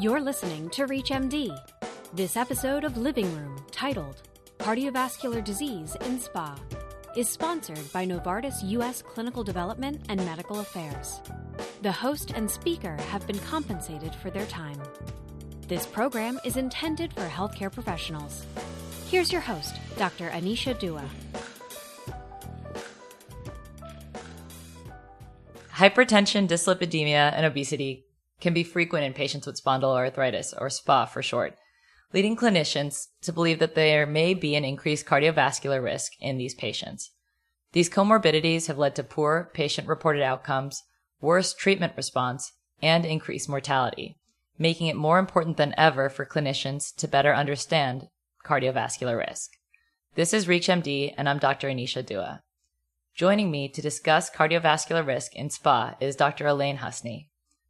You're listening to ReachMD. This episode of Living Room, titled Cardiovascular Disease in SPA, is sponsored by Novartis U.S. Clinical Development and Medical Affairs. The host and speaker have been compensated for their time. This program is intended for healthcare professionals. Here's your host, Dr. Anisha Dua. Hypertension, dyslipidemia, and obesity can be frequent in patients with spondyloarthritis, or SPA for short, leading clinicians to believe that there may be an increased cardiovascular risk in these patients. These comorbidities have led to poor patient reported outcomes, worse treatment response, and increased mortality, making it more important than ever for clinicians to better understand cardiovascular risk. This is ReachMD, and I'm Dr. Anisha Dua. Joining me to discuss cardiovascular risk in SPA is Dr. Elaine Husni.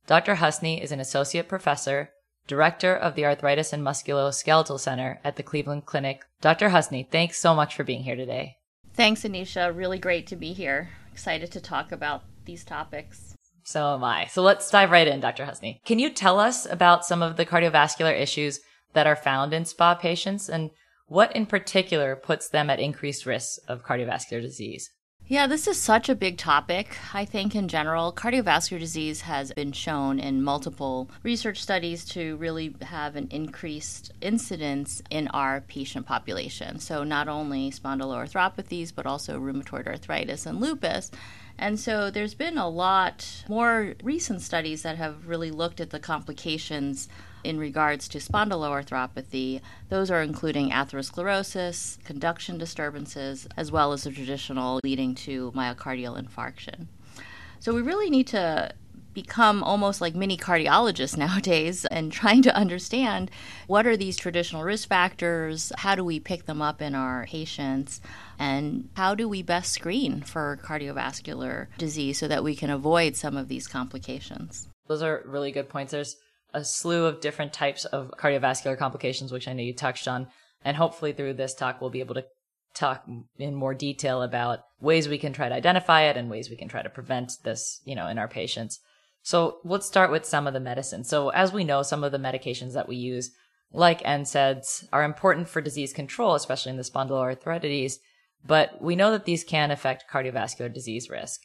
Dr. Husni is an associate professor, director of the Arthritis and Musculoskeletal Center at the Cleveland Clinic. Dr. Husni, thanks so much for being here today. Thanks, Anisha. Really great to be here. Excited to talk about these topics. So am I. So let's dive right in, Dr. Husni. Can you tell us about some of the cardiovascular issues that are found in SPA patients and what in particular puts them at increased risk of cardiovascular disease? Yeah, this is such a big topic. I think in general, cardiovascular disease has been shown in multiple research studies to really have an increased incidence in our patient population. So, not only spondyloarthropathies, but also rheumatoid arthritis and lupus. And so there's been a lot more recent studies that have really looked at the complications in regards to spondyloarthropathy. Those are including atherosclerosis, conduction disturbances, as well as the traditional leading to myocardial infarction. So we really need to become almost like mini cardiologists nowadays and trying to understand what are these traditional risk factors, how do we pick them up in our patients, and how do we best screen for cardiovascular disease so that we can avoid some of these complications. Those are really good points. There's a slew of different types of cardiovascular complications, which I know you touched on. And hopefully through this talk, we'll be able to talk in more detail about ways we can try to identify it and ways we can try to prevent this, you know, in our patients. So let's start with some of the medicine. So as we know, some of the medications that we use, like NSAIDs, are important for disease control, especially in the spondyloarthritis, but we know that these can affect cardiovascular disease risk.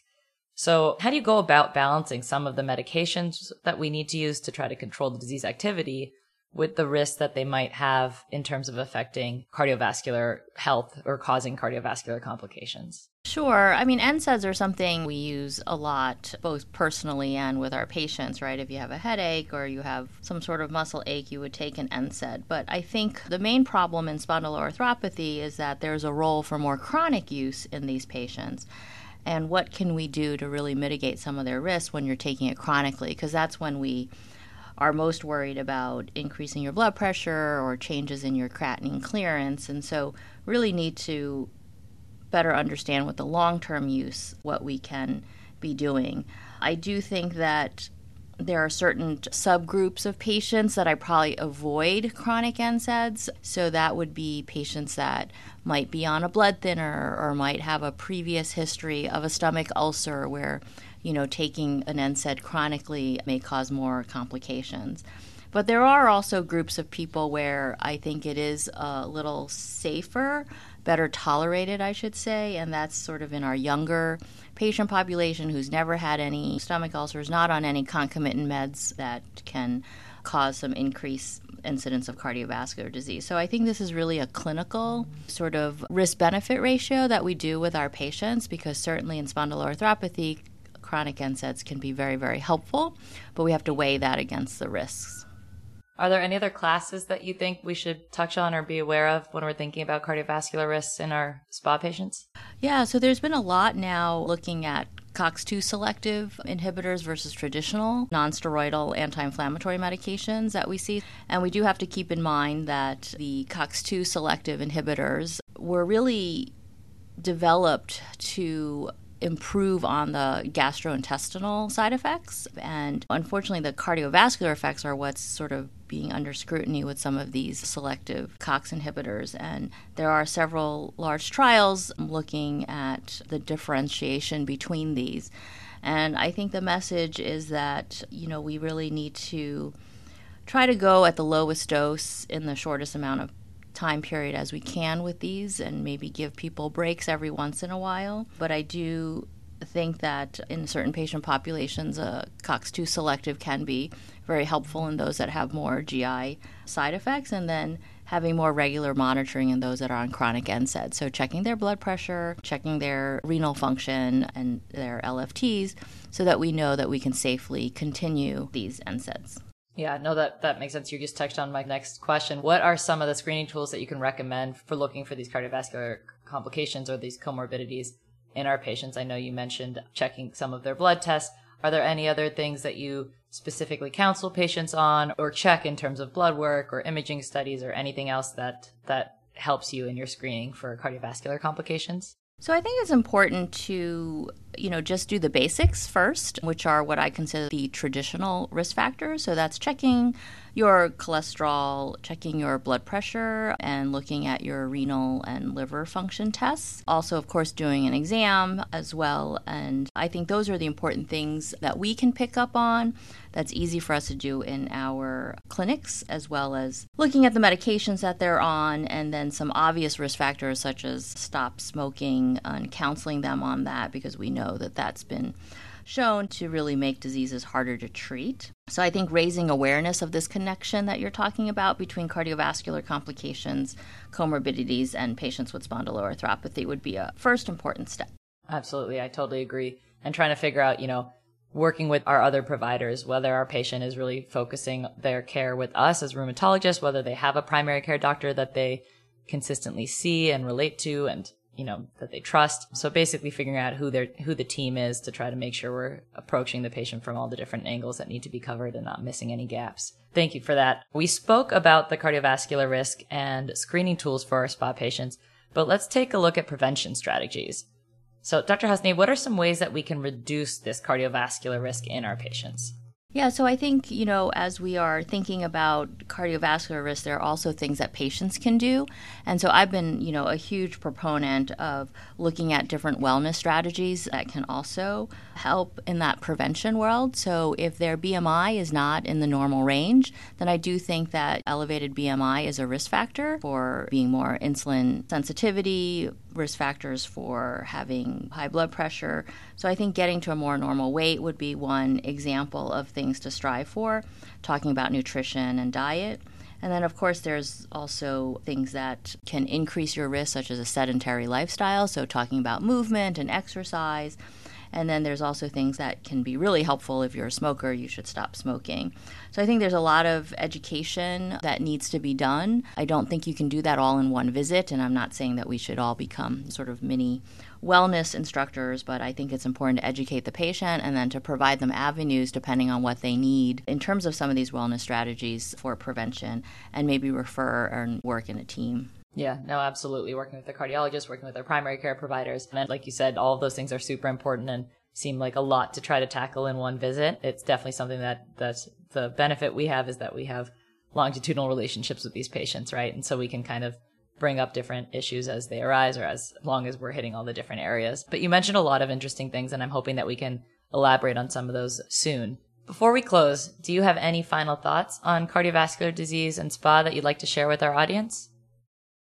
So, how do you go about balancing some of the medications that we need to use to try to control the disease activity with the risk that they might have in terms of affecting cardiovascular health or causing cardiovascular complications? Sure. I mean, NSAIDs are something we use a lot, both personally and with our patients, right? If you have a headache or you have some sort of muscle ache, you would take an NSAID. But I think the main problem in spondyloarthropathy is that there's a role for more chronic use in these patients and what can we do to really mitigate some of their risks when you're taking it chronically? Because that's when we are most worried about increasing your blood pressure or changes in your creatinine clearance. And so really need to better understand what the long-term use what we can be doing. I do think that there are certain subgroups of patients that I probably avoid chronic NSAIDs. So that would be patients that might be on a blood thinner or might have a previous history of a stomach ulcer where, you know, taking an NSAID chronically may cause more complications. But there are also groups of people where I think it is a little safer, better tolerated, I should say, and that's sort of in our younger patient population who's never had any stomach ulcers, not on any concomitant meds that can cause some increased incidence of cardiovascular disease. So I think this is really a clinical sort of risk benefit ratio that we do with our patients because certainly in spondyloarthropathy, chronic NSAIDs can be very, very helpful, but we have to weigh that against the risks. Are there any other classes that you think we should touch on or be aware of when we're thinking about cardiovascular risks in our SPA patients? Yeah, so there's been a lot now looking at COX2 selective inhibitors versus traditional nonsteroidal anti inflammatory medications that we see. And we do have to keep in mind that the COX2 selective inhibitors were really developed to improve on the gastrointestinal side effects. And unfortunately, the cardiovascular effects are what's sort of being under scrutiny with some of these selective COX inhibitors. And there are several large trials looking at the differentiation between these. And I think the message is that, you know, we really need to try to go at the lowest dose in the shortest amount of time period as we can with these and maybe give people breaks every once in a while. But I do think that in certain patient populations, uh, COX2 selective can be very helpful in those that have more GI side effects, and then having more regular monitoring in those that are on chronic NSAIDs. So, checking their blood pressure, checking their renal function, and their LFTs so that we know that we can safely continue these NSAIDs. Yeah, no, that, that makes sense. You just touched on my next question. What are some of the screening tools that you can recommend for looking for these cardiovascular complications or these comorbidities in our patients? I know you mentioned checking some of their blood tests. Are there any other things that you specifically counsel patients on or check in terms of blood work or imaging studies or anything else that, that helps you in your screening for cardiovascular complications? So I think it's important to, you know, just do the basics first, which are what I consider the traditional risk factors. So that's checking your cholesterol, checking your blood pressure, and looking at your renal and liver function tests. Also, of course, doing an exam as well. And I think those are the important things that we can pick up on. That's easy for us to do in our clinics, as well as looking at the medications that they're on, and then some obvious risk factors such as stop smoking and counseling them on that because we know that that's been shown to really make diseases harder to treat. So I think raising awareness of this connection that you're talking about between cardiovascular complications, comorbidities, and patients with spondyloarthropathy would be a first important step. Absolutely. I totally agree. And trying to figure out, you know, working with our other providers, whether our patient is really focusing their care with us as rheumatologists, whether they have a primary care doctor that they consistently see and relate to and you know that they trust. So basically figuring out who their who the team is to try to make sure we're approaching the patient from all the different angles that need to be covered and not missing any gaps. Thank you for that. We spoke about the cardiovascular risk and screening tools for our spa patients but let's take a look at prevention strategies. So dr husni what are some ways that we can reduce this cardiovascular risk in our patients yeah, so I think, you know, as we are thinking about cardiovascular risk, there are also things that patients can do. And so I've been, you know, a huge proponent of looking at different wellness strategies that can also help in that prevention world. So if their BMI is not in the normal range, then I do think that elevated BMI is a risk factor for being more insulin sensitivity, risk factors for having high blood pressure. So I think getting to a more normal weight would be one example of things to strive for, talking about nutrition and diet. And then, of course, there's also things that can increase your risk, such as a sedentary lifestyle. So, talking about movement and exercise. And then there's also things that can be really helpful if you're a smoker, you should stop smoking. So I think there's a lot of education that needs to be done. I don't think you can do that all in one visit, and I'm not saying that we should all become sort of mini wellness instructors, but I think it's important to educate the patient and then to provide them avenues depending on what they need in terms of some of these wellness strategies for prevention and maybe refer and work in a team. Yeah, no, absolutely. Working with the cardiologist, working with our primary care providers. And like you said, all of those things are super important and seem like a lot to try to tackle in one visit. It's definitely something that that's the benefit we have is that we have longitudinal relationships with these patients, right? And so we can kind of bring up different issues as they arise or as long as we're hitting all the different areas. But you mentioned a lot of interesting things and I'm hoping that we can elaborate on some of those soon. Before we close, do you have any final thoughts on cardiovascular disease and SPA that you'd like to share with our audience?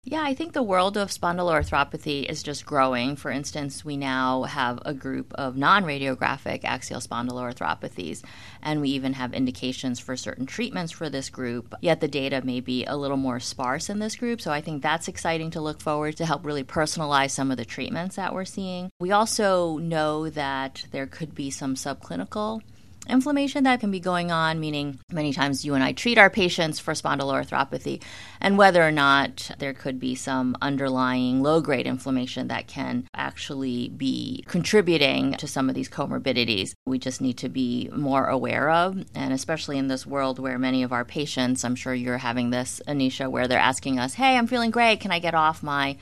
Yeah, I think the world of spondyloarthropathy is just growing. For instance, we now have a group of non radiographic axial spondyloarthropathies, and we even have indications for certain treatments for this group. Yet the data may be a little more sparse in this group, so I think that's exciting to look forward to help really personalize some of the treatments that we're seeing. We also know that there could be some subclinical inflammation that can be going on, meaning many times you and I treat our patients for spondyloarthropathy, and whether or not there could be some underlying low grade inflammation that can actually be contributing to some of these comorbidities. We just need to be more aware of, and especially in this world where many of our patients, I'm sure you're having this, Anisha, where they're asking us, Hey, I'm feeling great. Can I get off my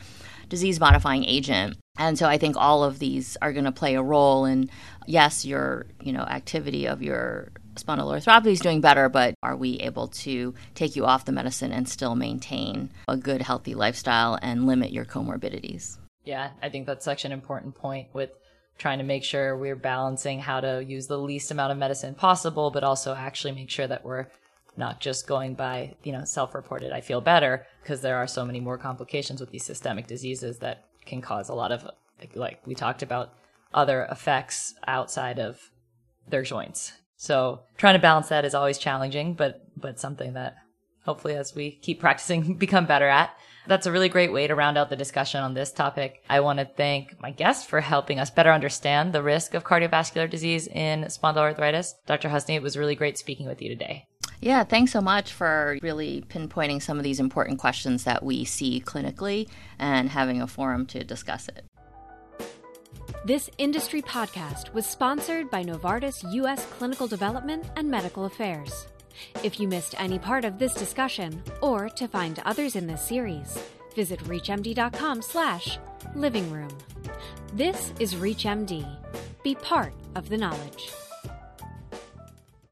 disease modifying agent? And so I think all of these are going to play a role in yes, your, you know, activity of your spondyloarthropathy is doing better, but are we able to take you off the medicine and still maintain a good healthy lifestyle and limit your comorbidities? Yeah, I think that's such an important point with trying to make sure we're balancing how to use the least amount of medicine possible, but also actually make sure that we're not just going by, you know, self-reported I feel better because there are so many more complications with these systemic diseases that can cause a lot of like we talked about other effects outside of their joints. So trying to balance that is always challenging, but but something that hopefully as we keep practicing become better at. That's a really great way to round out the discussion on this topic. I want to thank my guest for helping us better understand the risk of cardiovascular disease in spondyloarthritis. Dr. Husni, it was really great speaking with you today. Yeah, thanks so much for really pinpointing some of these important questions that we see clinically and having a forum to discuss it. This industry podcast was sponsored by Novartis U.S. Clinical Development and Medical Affairs. If you missed any part of this discussion, or to find others in this series, visit reachmd.com slash living room. This is ReachMD. Be part of the knowledge.